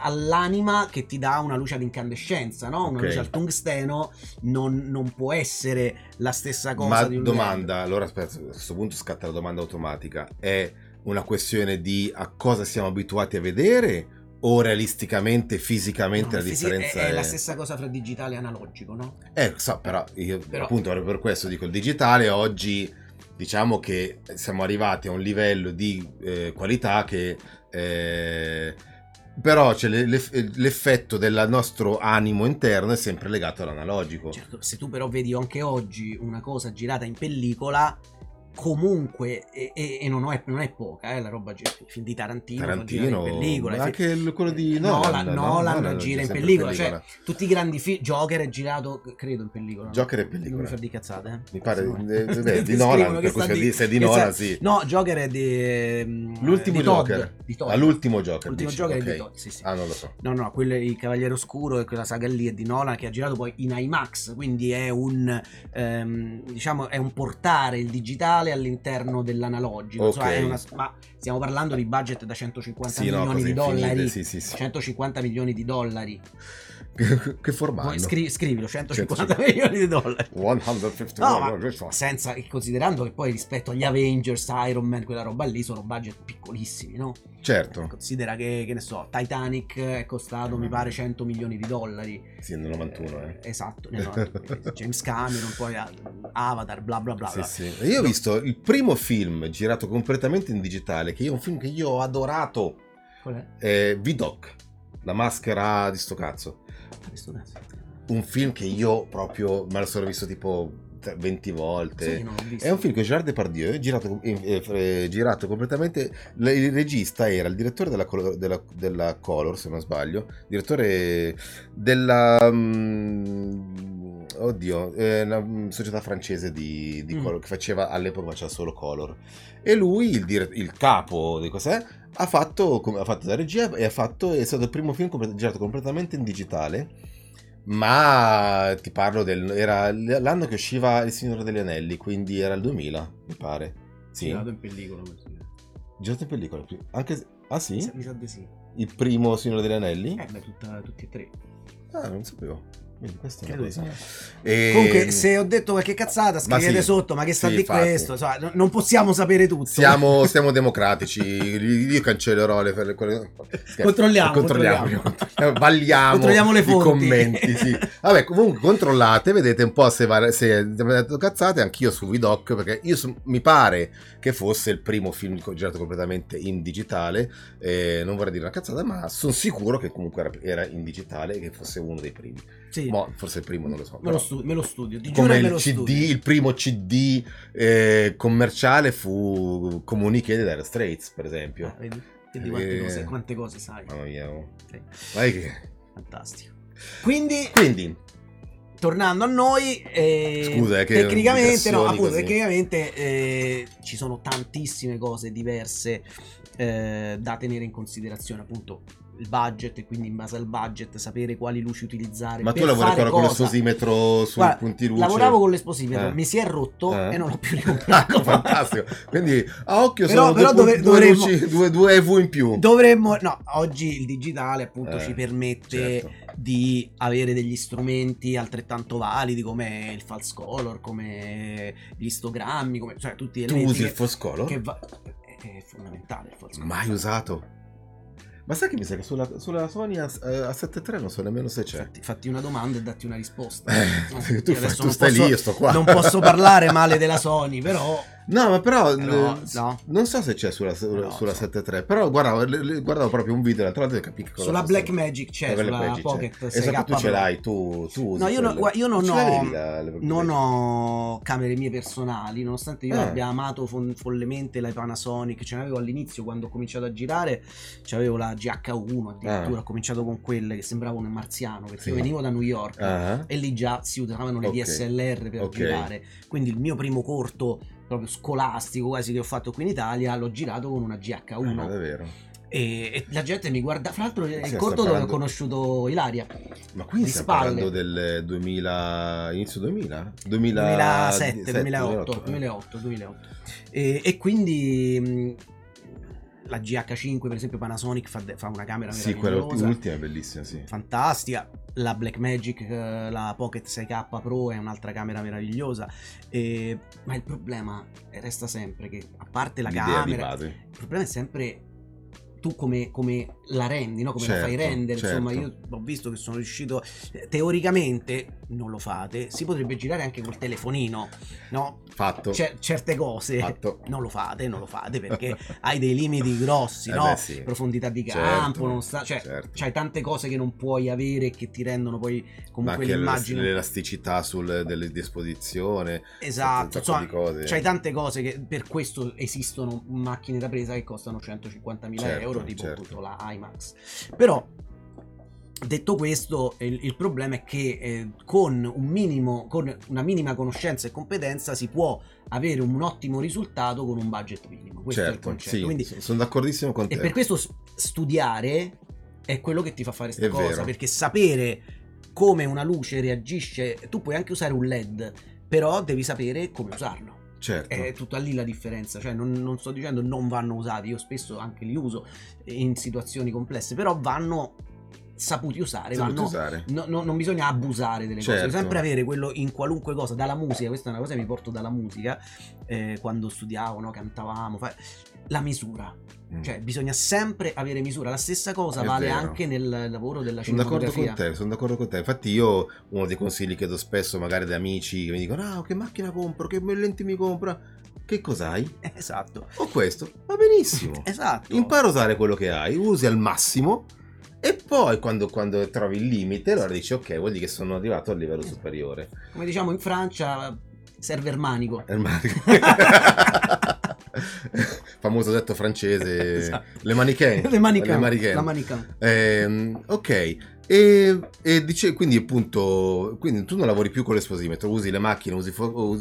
all'anima che ti dà una luce ad incandescenza, no? Una Ok. luce al tungsteno non, non può essere la stessa cosa Ma di un domanda, allora aspetta, a questo punto scatta la domanda automatica. È una questione di a cosa siamo abituati a vedere o realisticamente, fisicamente No, la fisi- differenza è, è... è la stessa cosa fra digitale e analogico, no? Eh, so, però io Però- appunto proprio per questo dico il digitale oggi diciamo che siamo arrivati a un livello di eh, qualità che eh, però le- l'effetto del nostro animo interno è sempre legato all'analogico. Certo, se tu però vedi anche oggi una cosa girata in pellicola, comunque, e, e- non, è, non è poca, eh, la roba film di Tarantino, Tarantino, in pellicola. ma anche il- quello di Eh, Nolan, Nolan, no? Nolan Nolan gira in sempre pellicola, cioè tutti i grandi film, Joker è girato, credo, in pellicola. Joker è Non mi pellicola. fa di cazzate, eh. Mi pare eh, beh, di Nolan, per cui se di- di, se di che Nolan sì. No, Joker è di... ehm, L'ultimo di Todd, Joker. Di Todd. Ah, l'ultimo Joker. L'ultimo dici, Joker è ok. di Todd, sì, sì. Ah, non lo so. No, no, quello è il Cavaliere Oscuro e quella saga lì è di Nolan che ha girato poi in IMAX, quindi è un ehm, diciamo è un portare il digitale all'interno dell'analogico, Ok. insomma, è una- ma stiamo parlando di budget da 150 Sì, no, milioni cose di infinite, dollari. Sì, sì, sì. 150 milioni di dollari. Che, formato? Poi scri- scrivilo 150 milioni di dollari 150 No, milioni. senza considerando che poi rispetto agli Avengers, Iron Man, quella roba lì sono budget piccolissimi, no? Certo, Considera che, che ne so, Titanic è costato, mi pare, 100 milioni di dollari. sì, nel 91, eh. Esatto, no, no, James Cameron, poi Avatar, bla bla bla. Sì, bla. sì. Io ho visto il primo film girato completamente in digitale, che è un film che io ho adorato, Qual è? è V-Doc, la maschera di sto cazzo. Un film che io proprio me lo sono visto tipo 20 volte. Sì, visto. È un film con Gerard Depardieu, girato, eh, eh, girato completamente. Il regista era il direttore della, della- della Color, se non sbaglio, direttore della. mm, oddio, è una mm, società francese di, di Mm. Color che faceva all'epoca faceva solo Color. E lui, il, dire- il capo di cos'è, ha fatto, com- ha fatto la regia e ha fatto, è stato il primo film complet- girato completamente in digitale. Ma ti parlo del. Era l'anno che usciva Il Signore degli Anelli, quindi era il 2000, mi pare. Sì, Girato in pellicola girato in pellicola. Anche se- Ah, sì? mi sa di sì. Il primo Signore degli Anelli? Eh, beh, tutta- tutti e tre. Ah, non sapevo. Vedi, questa è una Credo di cosa. sì. E- Comunque, se ho detto qualche cazzata, Ma scrivete sì. sotto, ma che sta Sì, di infatti. questo? No- non possiamo sapere tutto. Siamo, siamo democratici, io cancellerò le, le- scherzo. Controlliamo, controlliamo, controlliamo. vagliamo Controlliamo le i fonti. commenti. Sì. Vabbè, comunque controllate, vedete un po' se, va, se avete detto cazzate, anch'io su Vidoc, perché io so- mi pare che fosse il primo film girato completamente in digitale, eh, non vorrei dire una cazzata, ma sono sicuro che comunque era, era in digitale e che fosse uno dei primi. Sì, Mo, forse il primo, non lo so. me, lo stu- me lo studio. Ti come il CD, il primo CD eh, commerciale fu Communicated Dire Straits, per esempio. Ah, vedi? Vedi quante, Eh. cose, quante cose sai. Mamma mia, oh. Sì, Vai che... fantastico. Quindi, Quindi, tornando a noi, eh, Scusa, eh, che tecnicamente, no, appunto, tecnicamente eh, ci sono tantissime cose diverse eh, da tenere in considerazione, appunto il budget e quindi in base al budget sapere quali luci utilizzare. ma tu lavori ancora con cosa. l'esposimetro sui Guarda, punti luce? Lavoravo con l'esposimetro, Eh. mi si è rotto Eh. e non l'ho più Ah, ricomprato. fantastico. Quindi, a occhio Però- sono però due, dove- due, dovremmo- luci- due, due EV in più. Dovremmo, no, oggi il digitale appunto Eh, ci permette certo. di avere degli strumenti altrettanto validi come il false color, come gli istogrammi, come, cioè tutti gli Tu elementi usi il che, false color? che va- è fondamentale il false color. Mai usato. Ma sai che mi sa che sulla, sulla Sony A, a 7.3 non so nemmeno se c'è. Fatti, fatti una domanda e datti una risposta. Eh, Eh, tu, fai- tu stai posso- lì, io sto qua. Non posso parlare male della Sony, però No, ma però, Però, eh, no. non so se c'è sulla, sulla, No, sulla so. 7.3, però guardavo, guardavo proprio un video l'altro lato e capì che cosa sulla. Black Magic c'è, Black sulla Magic c'è. Pocket Esatto, tu 6K ce l'hai, tu, tu No, io, no- quelle. io non, ho, la- le non ho camere mie personali, nonostante io Ah. abbia amato fon- follemente la Panasonic, ce l'avevo all'inizio quando ho cominciato a girare, c'avevo la GH1 addirittura, Ah. ho cominciato con quelle che sembravano un marziano, perché Sì. io venivo da New York Ah, e lì già si usavano le Ok. DSLR per Ok. girare, quindi il mio primo corto proprio scolastico quasi che ho fatto qui in Italia l'ho girato con una GH1 ah, davvero. e, e la gente mi guarda fra l'altro è il corto dove ho conosciuto Ilaria Ma qui stiamo spalle. parlando del 2000, inizio 2000? 2000 2007, 2008, 2008, 2008. E, e quindi la GH5 per esempio Panasonic fa, fa una camera Sì, quella meravigliosa, ultima è bellissima, sì. fantastica. La Blackmagic, eh, la Pocket 6K Pro è un'altra camera meravigliosa. E- ma il problema resta sempre che a parte la L'idea camera, il problema è sempre tu come, come la rendi, no? come la fai Certo, rendere. Insomma, certo. io ho visto che sono riuscito. eh, Teoricamente non lo fate, si potrebbe girare anche col telefonino, no? Fatto. Cer- certe cose Fatto. non lo fate, non lo fate perché hai dei limiti grossi, Eh no? beh, sì. Profondità di Certo, campo, non sta- cioè, certo. c'hai tante cose che non puoi avere e che ti rendono poi comunque l'immagine. l'elasticità sul, delle di esposizione. Esatto, insomma, cose. c'hai tante cose che per questo esistono macchine da presa che costano 150.000 Certo, euro, tipo certo. la IMAX. Però, detto questo, il, il problema è che eh, con un minimo, con una minima conoscenza e competenza si può avere un ottimo risultato con un budget minimo. Questo è il certo, concetto. sì, Quindi, sono d'accordissimo con te. e per questo studiare è quello che ti fa fare questa È cosa, vero. perché sapere come una luce reagisce, tu puoi anche usare un LED, però devi sapere come usarlo. Certo. È tutta lì la differenza, cioè non, non sto dicendo non vanno usati, io spesso anche li uso in situazioni complesse, però vanno saputi usare, Saputi vanno usare. No, no, non bisogna abusare delle cose, Certo. bisogna sempre avere quello in qualunque cosa, dalla musica, questa è una cosa che mi porto dalla musica, eh, quando studiavo, no, cantavamo, fa- la misura, Mm. cioè bisogna sempre avere misura, la stessa cosa È vale vero. anche nel lavoro della Sono d'accordo con cinematografia. te, sono d'accordo con te. Infatti, io uno dei consigli che do spesso, magari da amici che mi dicono: Ah, che macchina compro, che lenti mi compra. Che cos'hai? Esatto, Ho questo, va benissimo. esatto. Impara a usare quello che hai, usi al massimo. E poi quando, quando trovi il limite, allora dici: Ok, vuol dire che sono arrivato al livello superiore. Come diciamo in Francia, server manico. È il mar- Famoso detto francese: Esatto. le maniche. Le manican, Le maniche. la manican. Ehm, ok, e, e dice quindi appunto, quindi tu non lavori più con l'esposimetro, usi le macchine, usi,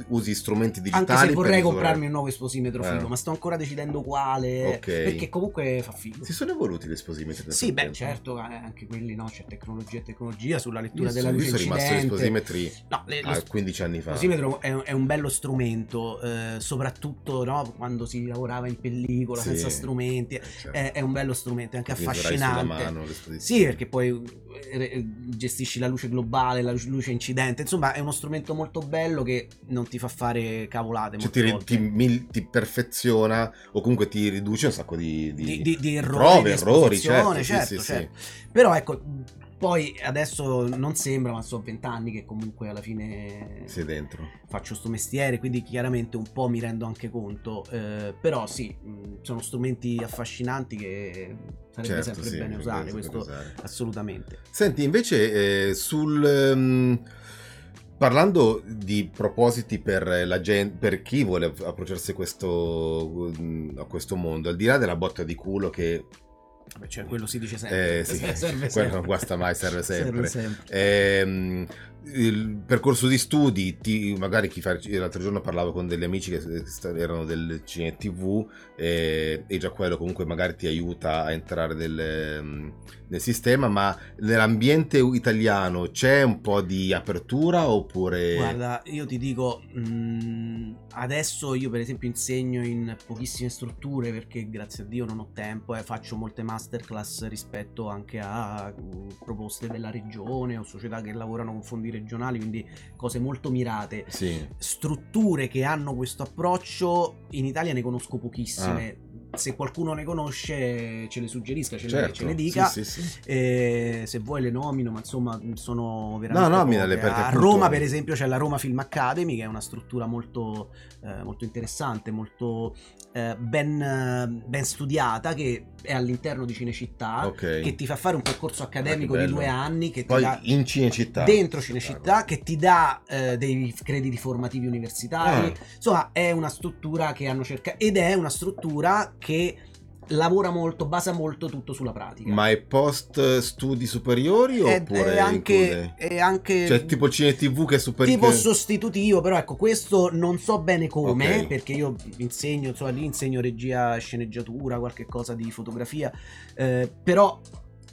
usi- strumenti digitali. Anche se vorrei comprarmi un nuovo esposimetro Eh. figo, ma sto ancora decidendo quale. Ok. Perché comunque fa figo. Si sono evoluti gli esposimetri? Sì, beh, frattempo? certo, eh, anche quelli no, c'è tecnologia e tecnologia sulla Io lettura sono, della io luce sono rimasto agli esposimetri No, le- a 15 anni fa. L'osimetro è, è un bello strumento, eh, soprattutto no, quando si lavorava in pellicola Sì. senza strumenti. Eh, certo. È, è un bello strumento, è anche affascinante. mano. Sì, perché poi gestisci la luce globale, la luce- incidente. Insomma, è uno strumento molto bello che non ti fa fare cavolate. Cioè, ti, ti mil- ti perfeziona o comunque ti riduce un sacco di, di, di, di- errori, prove, errori, certo, esposizione, sì, certo, sì, sì. certo. Però ecco, poi adesso non sembra, ma sono vent'anni che comunque alla fine Sei dentro. faccio sto mestiere, quindi chiaramente un po' mi rendo anche conto. eh, però sì, mh, sono strumenti affascinanti che sarebbe Certo, sempre sì, bene usare, questo usare. assolutamente. Senti, invece, eh, sul. ehm, parlando di propositi per la gente, per chi vuole approcciarsi questo, mm, a questo mondo, al di là della botta di culo che Cioè, quello si dice sempre. eh, sì, serve quello non guasta mai, serve sempre. Serve sempre. Ehm, il percorso di studi, ti- magari chi fa l'altro giorno parlavo con degli amici che st- erano del cinema TV eh, e già quello comunque magari ti aiuta a entrare nel, ehm, nel sistema, ma nell'ambiente italiano c'è un po' di apertura oppure... Guarda, io ti dico, mh, adesso io per esempio insegno in pochissime strutture perché grazie a Dio non ho tempo e faccio molte masterclass rispetto anche a mh, proposte della regione o società che lavorano con fondi regionali, quindi cose molto mirate. Sì, Strutture che hanno questo approccio in Italia ne conosco pochissime. Se qualcuno ne conosce ce le suggerisca, ce, le, certo. ce le dica. Sì, sì, sì. E se vuoi le nomino, ma insomma sono No, veramente. nominale, poche. perché A appunto- Roma, per esempio, c'è la Roma Film Academy, che è una struttura molto, eh, molto interessante, molto eh, ben, eh, ben studiata, che è all'interno di Cinecittà, Ok. che ti fa fare un percorso accademico Ah, che di due anni, che ti Poi dà in Cinecittà. dentro Cinecittà, che ti dà eh, dei crediti formativi universitari. Ah. Insomma, è una struttura che hanno cercato ed è una struttura che lavora molto, basa molto tutto sulla pratica. Ma è post studi superiori È- oppure è, anche, è anche Cioè tipo Cine TV che è superiore... tipo sostitutivo, però ecco, questo non so bene come, Ok. perché io insegno, insomma, lì insegno regia, sceneggiatura, qualche cosa di fotografia, eh, però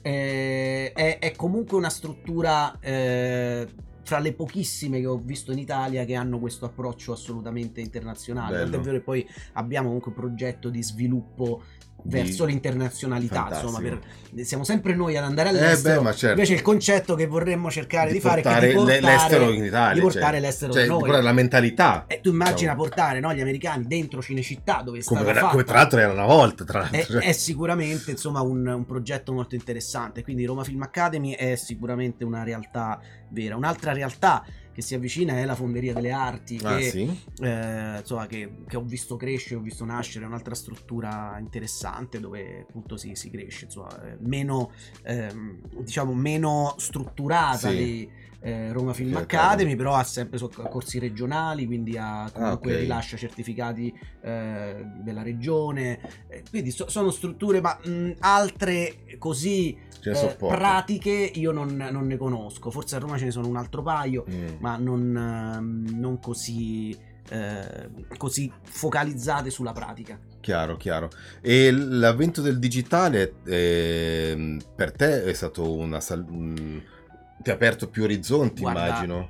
eh, è, è comunque una struttura eh, fra le pochissime che ho visto in Italia che hanno questo approccio assolutamente internazionale. Bello. Vero che poi abbiamo comunque un progetto di sviluppo verso Di- l'internazionalità, Fantastico. insomma, per- siamo sempre noi ad andare Eh all'estero. beh, ma certo. Invece il concetto che vorremmo cercare di, fare è di portare, le- l'estero in Italia. di portare cioè, l'estero cioè, noi. di la mentalità. E tu immagina Diciamo. portare no, gli americani dentro Cinecittà dove Come, era- come tra l'altro era una volta, è, è sicuramente insomma un, un progetto molto interessante. Quindi Roma Film Academy è sicuramente una realtà vera. Un'altra realtà che si avvicina è la Fonderia delle Arti, Ah, che, sì? eh, insomma, che, che ho visto crescere, ho visto nascere, è un'altra struttura interessante dove appunto si, si cresce, insomma, eh, meno, ehm, diciamo, meno strutturata Sì. di eh, Roma Film Film Academy, però ha sempre corsi regionali, quindi ha comunque Ah, ok. rilascia certificati eh, della regione, eh, quindi so- sono strutture, ma mh, altre così eh, pratiche io non, non ne conosco, forse a Roma ce ne sono un altro paio, Mm. ma non, ehm, non così, eh, così focalizzate sulla pratica. Chiaro, chiaro. E l'avvento del digitale ehm, per te è stato una... sal- un- ti ha aperto più orizzonti, Guarda, immagino.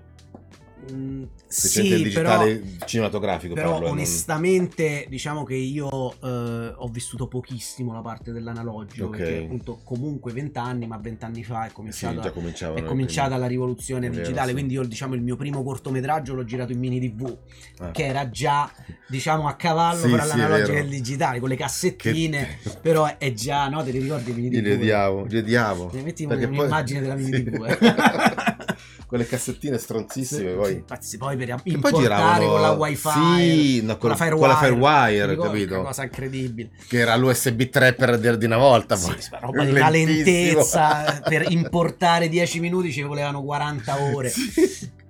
Mm, sì, il digitale però, cinematografico. però parlo, non- onestamente diciamo che io eh, ho vissuto pochissimo la parte dell'analogico Ok. perché appunto comunque 20 anni ma 20 anni fa è Sì, cominciato già cominciavano è cominciata prime- la rivoluzione È vero, digitale, sì. quindi io diciamo il mio primo cortometraggio l'ho girato in mini TV, Ah. che era già diciamo a cavallo Sì, sì, è l'analogico e il digitale, con le Che- cassettine, però è già, no, te li ricordi i mini TV? li odiavo, li odiavo. Ne metti Perché poi- un'immagine della mini TV. eh. Quelle cassettine stronzissime, Sì, poi. Pazzi, poi per Che poi giravano con la wifi Sì, no, con la con- Firewire, con la Firewire, capito? Una cosa incredibile Che era l'USB 3 per dire di una volta. sì, sta roba di una lentezza per importare 10 minuti ci volevano 40 ore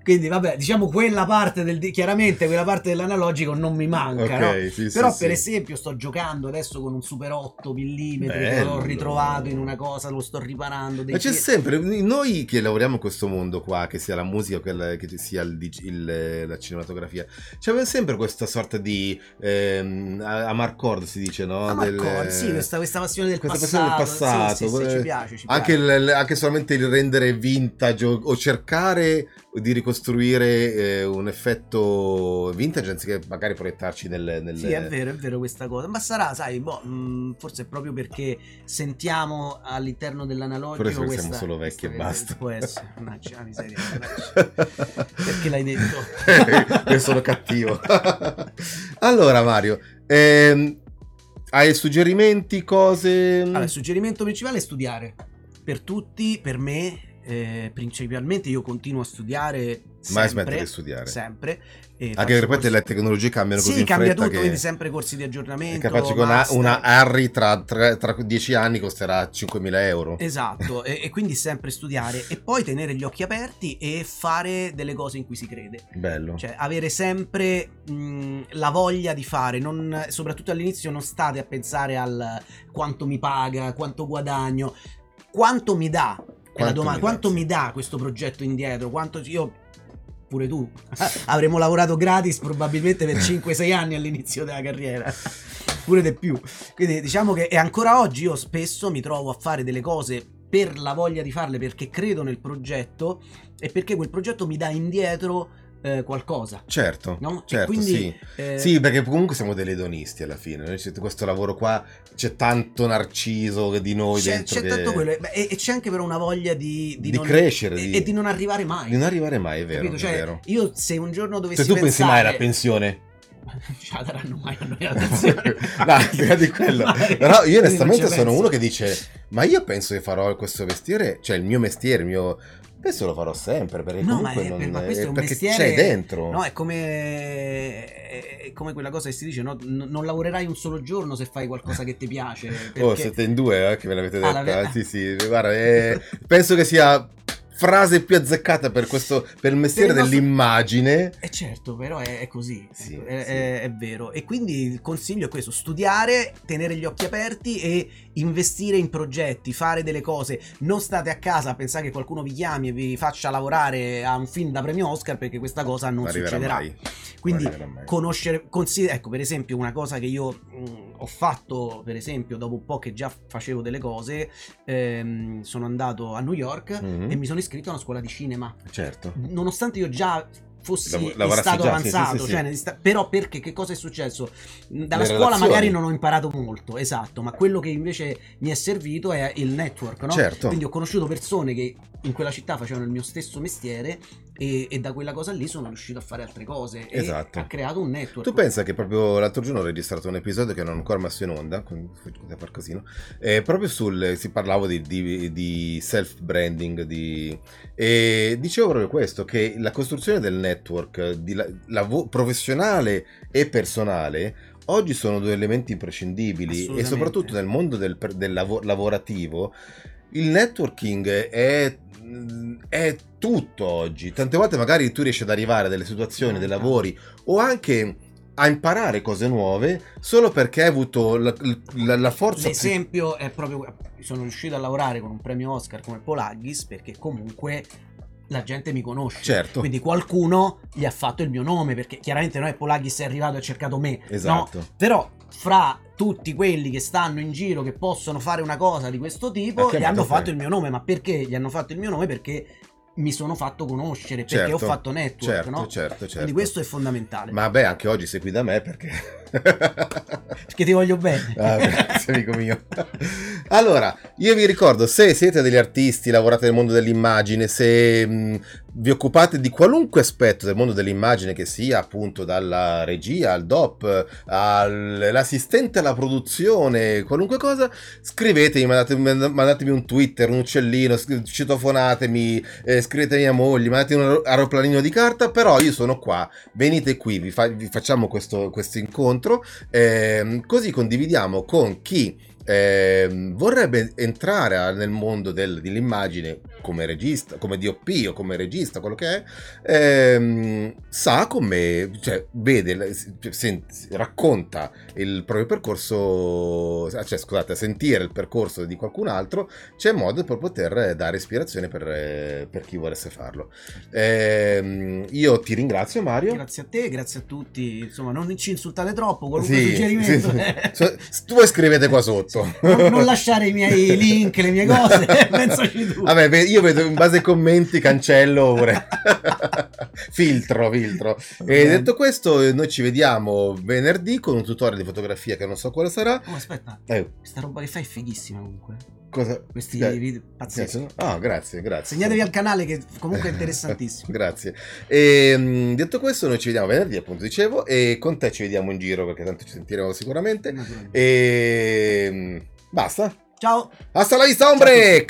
quindi vabbè diciamo quella parte del chiaramente quella parte dell'analogico non mi manca Ok, no? sì, sì, però sì. per esempio sto giocando adesso con un super 8 mm che l'ho ritrovato in una cosa lo sto riparando Ma c'è sempre, noi che lavoriamo in questo mondo qua, che sia la musica, che, sia il il- la cinematografia, c'è sempre questa sorta di ehm, amarcord si dice, no? Ma Del- sì, questa, questa passione del questa passato, passione del passato, sì, sì, sì, eh, ci piace, ci anche, piace. il- anche solamente il rendere vintage o, o cercare di ricostruire eh, un effetto vintage anziché magari proiettarci nel, nel- Sì, è vero, è vero questa cosa. Ma sarà, sai, boh, mh, forse è proprio perché sentiamo all'interno dell'analogico Forse questa... siamo solo vecchi e basta. Può essere, mannaggia la miseria. Perché l'hai detto? Io sono cattivo. allora, Mario, ehm, hai suggerimenti, cose? Allora, il suggerimento principale è studiare. Per tutti, per me, eh, principalmente io continuo a studiare Mai sempre, smettere di studiare. Sempre. Anche perché poi le tecnologie cambiano così Sì, in cambia tutto, che quindi sempre corsi di è aggiornamento. capace che una, master. una Harry tra, tra, tra 10 anni costerà 5.000 euro. Esatto, e, e quindi sempre studiare e poi tenere gli occhi aperti e fare delle cose in cui si crede. Bello. Cioè, avere sempre mh, la voglia di fare, non- soprattutto all'inizio non state a pensare al quanto mi paga, quanto guadagno, quanto mi dà. È la domanda, mi quanto mi dà questo progetto indietro? Quanto io pure tu avremmo lavorato gratis probabilmente per 5-6 anni all'inizio della carriera. Pure di più. Quindi diciamo che e ancora oggi io spesso mi trovo a fare delle cose per la voglia di farle perché credo nel progetto e perché quel progetto mi dà indietro eh, qualcosa. Certo, No? Certo, quindi, sì. eh, Sì, perché comunque siamo degli edonisti alla fine. Noi c'è questo lavoro qua c'è tanto narciso di noi c'è, dentro c'è che... tanto quello beh, e, c'è anche però una voglia di, Di non, crescere, e, di- e di non arrivare mai. Di non arrivare mai, è vero. Capito? è Cioè, vero. io se un giorno dovessi Se tu pensi mai alla pensare- pensione? ce la daranno mai a noi la pensione. no, al di là di quello. Mai. Però io non onestamente ci sono penso. uno che dice: Ma io penso che farò questo mestiere, cioè il mio mestiere, il mio. Penso lo farò sempre perché No, ma comunque è- non ma questo è un perché mestiere- c'è dentro. No, è come, è come quella cosa che si dice: no? N- non lavorerai un solo giorno se fai qualcosa che ti piace. Perché... Oh, siete in due, eh, che me l'avete Ah, detta. l'ave- Sì, sì, guarda, eh, penso che sia frase più azzeccata per questo per il mestiere Per il nostro- dell'immagine. Eh certo, però è, è così, Sì, è, sì. è- è vero. E quindi il consiglio è questo, studiare, tenere gli occhi aperti e investire in progetti, fare delle cose. Non state a casa a pensare che qualcuno vi chiami e vi faccia lavorare a un film da premio Oscar perché questa cosa non arriverà succederà. mai. Quindi conoscere, consider- ecco per esempio una cosa che io mh, ho fatto per esempio dopo un po' che già facevo delle cose, ehm, sono andato a New York Mhm. e mi sono iscritto a una scuola di cinema Certo. nonostante io già fossi Lav- stato già, sì, sì, avanzato, sì, sì. cioè sta- però perché che cosa è successo? Dalla Le scuola relazioni. magari non ho imparato molto, esatto, ma quello che invece mi è servito è il network, no? Certo. Quindi ho conosciuto persone che in quella città facevano il mio stesso mestiere e, e da quella cosa lì sono riuscito a fare altre cose e Esatto. ha creato un network. Tu pensa che proprio l'altro giorno ho registrato un episodio che non ho ancora messo in onda, da far casino, eh, proprio sul, si parlavo di, di- di self-branding, di, e dicevo proprio questo, che la costruzione del network di la- lavo- professionale e personale oggi sono due elementi imprescindibili e soprattutto nel mondo del, del lavo- lavorativo il networking è, è tutto oggi. Tante volte magari tu riesci ad arrivare a delle situazioni, dei lavori o anche a imparare cose nuove solo perché hai avuto la, la- la forza L'esempio è proprio sono riuscito a lavorare con un premio Oscar come Polaghis perché comunque la gente mi conosce. Certo. Quindi qualcuno gli ha fatto il mio nome perché chiaramente non è Polaghis è arrivato e ha cercato me. Esatto. No? Però fra tutti quelli che stanno in giro che possono fare una cosa di questo tipo Ha gli hanno fatto il mio nome. Ma perché gli hanno fatto il mio nome? Perché mi sono fatto conoscere perché Certo, ho fatto network, certo, no? certo, certo. Quindi questo è fondamentale. Ma beh, anche oggi sei qui da me perché... Perché ti voglio bene. Ah, grazie amico mio. Allora, io vi ricordo, se siete degli artisti, lavorate nel mondo dell'immagine, se mh, vi occupate di qualunque aspetto del mondo dell'immagine, che sia appunto dalla regia al DOP, all'assistente alla produzione, qualunque cosa, scrivetemi, mandate- mandatemi un Twitter, un uccellino, citofonatemi, eh, scrivetemi a moglie, mandatemi un aeroplanino di carta, però io sono qua, venite qui, vi, fa- vi facciamo questo, questo incontro, ehm, così condividiamo con chi ehm, vorrebbe entrare nel mondo del- dell'immagine come regista, come DOP o come regista, quello che è, ehm, sa come, cioè, vede, sen- racconta il proprio percorso, cioè scusate, sentire il percorso di qualcun altro, c'è modo per poter dare ispirazione per, eh, per chi volesse farlo. Ehm, io ti ringrazio Mario. Grazie a te, grazie a tutti. Insomma, non ci insultate troppo. Qualunque Sì, suggerimento. sì, sì. So- voi scrivete qua sotto. Non, non lasciare i miei link, le mie cose. Pensaci tu. Vabbè, io vedo in base ai commenti cancello oppure filtro, filtro. E detto questo, eh, noi ci vediamo venerdì con un tutorial di fotografia che non so quale sarà. Oh, aspetta, Eh, questa roba che fai è fighissima comunque. Cosa? Questi Eh, video pazzeschi. Ah, grazie, grazie. Segnatevi al canale che comunque è interessantissimo. Grazie. E, mh, detto questo, noi ci vediamo venerdì, appunto dicevo, e con te ci vediamo in giro perché tanto ci sentiremo sicuramente. E mh, basta. Ciao. Hasta la vista, hombre!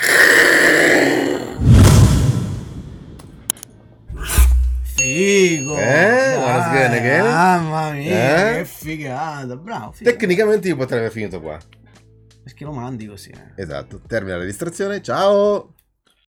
Figo. Eh? Again? Mamma mia, Eh? che figata. Bravo. figo. Tecnicamente io potrei aver finito qua. Perché lo mandi così? eh? Esatto, termina la registrazione. Ciao!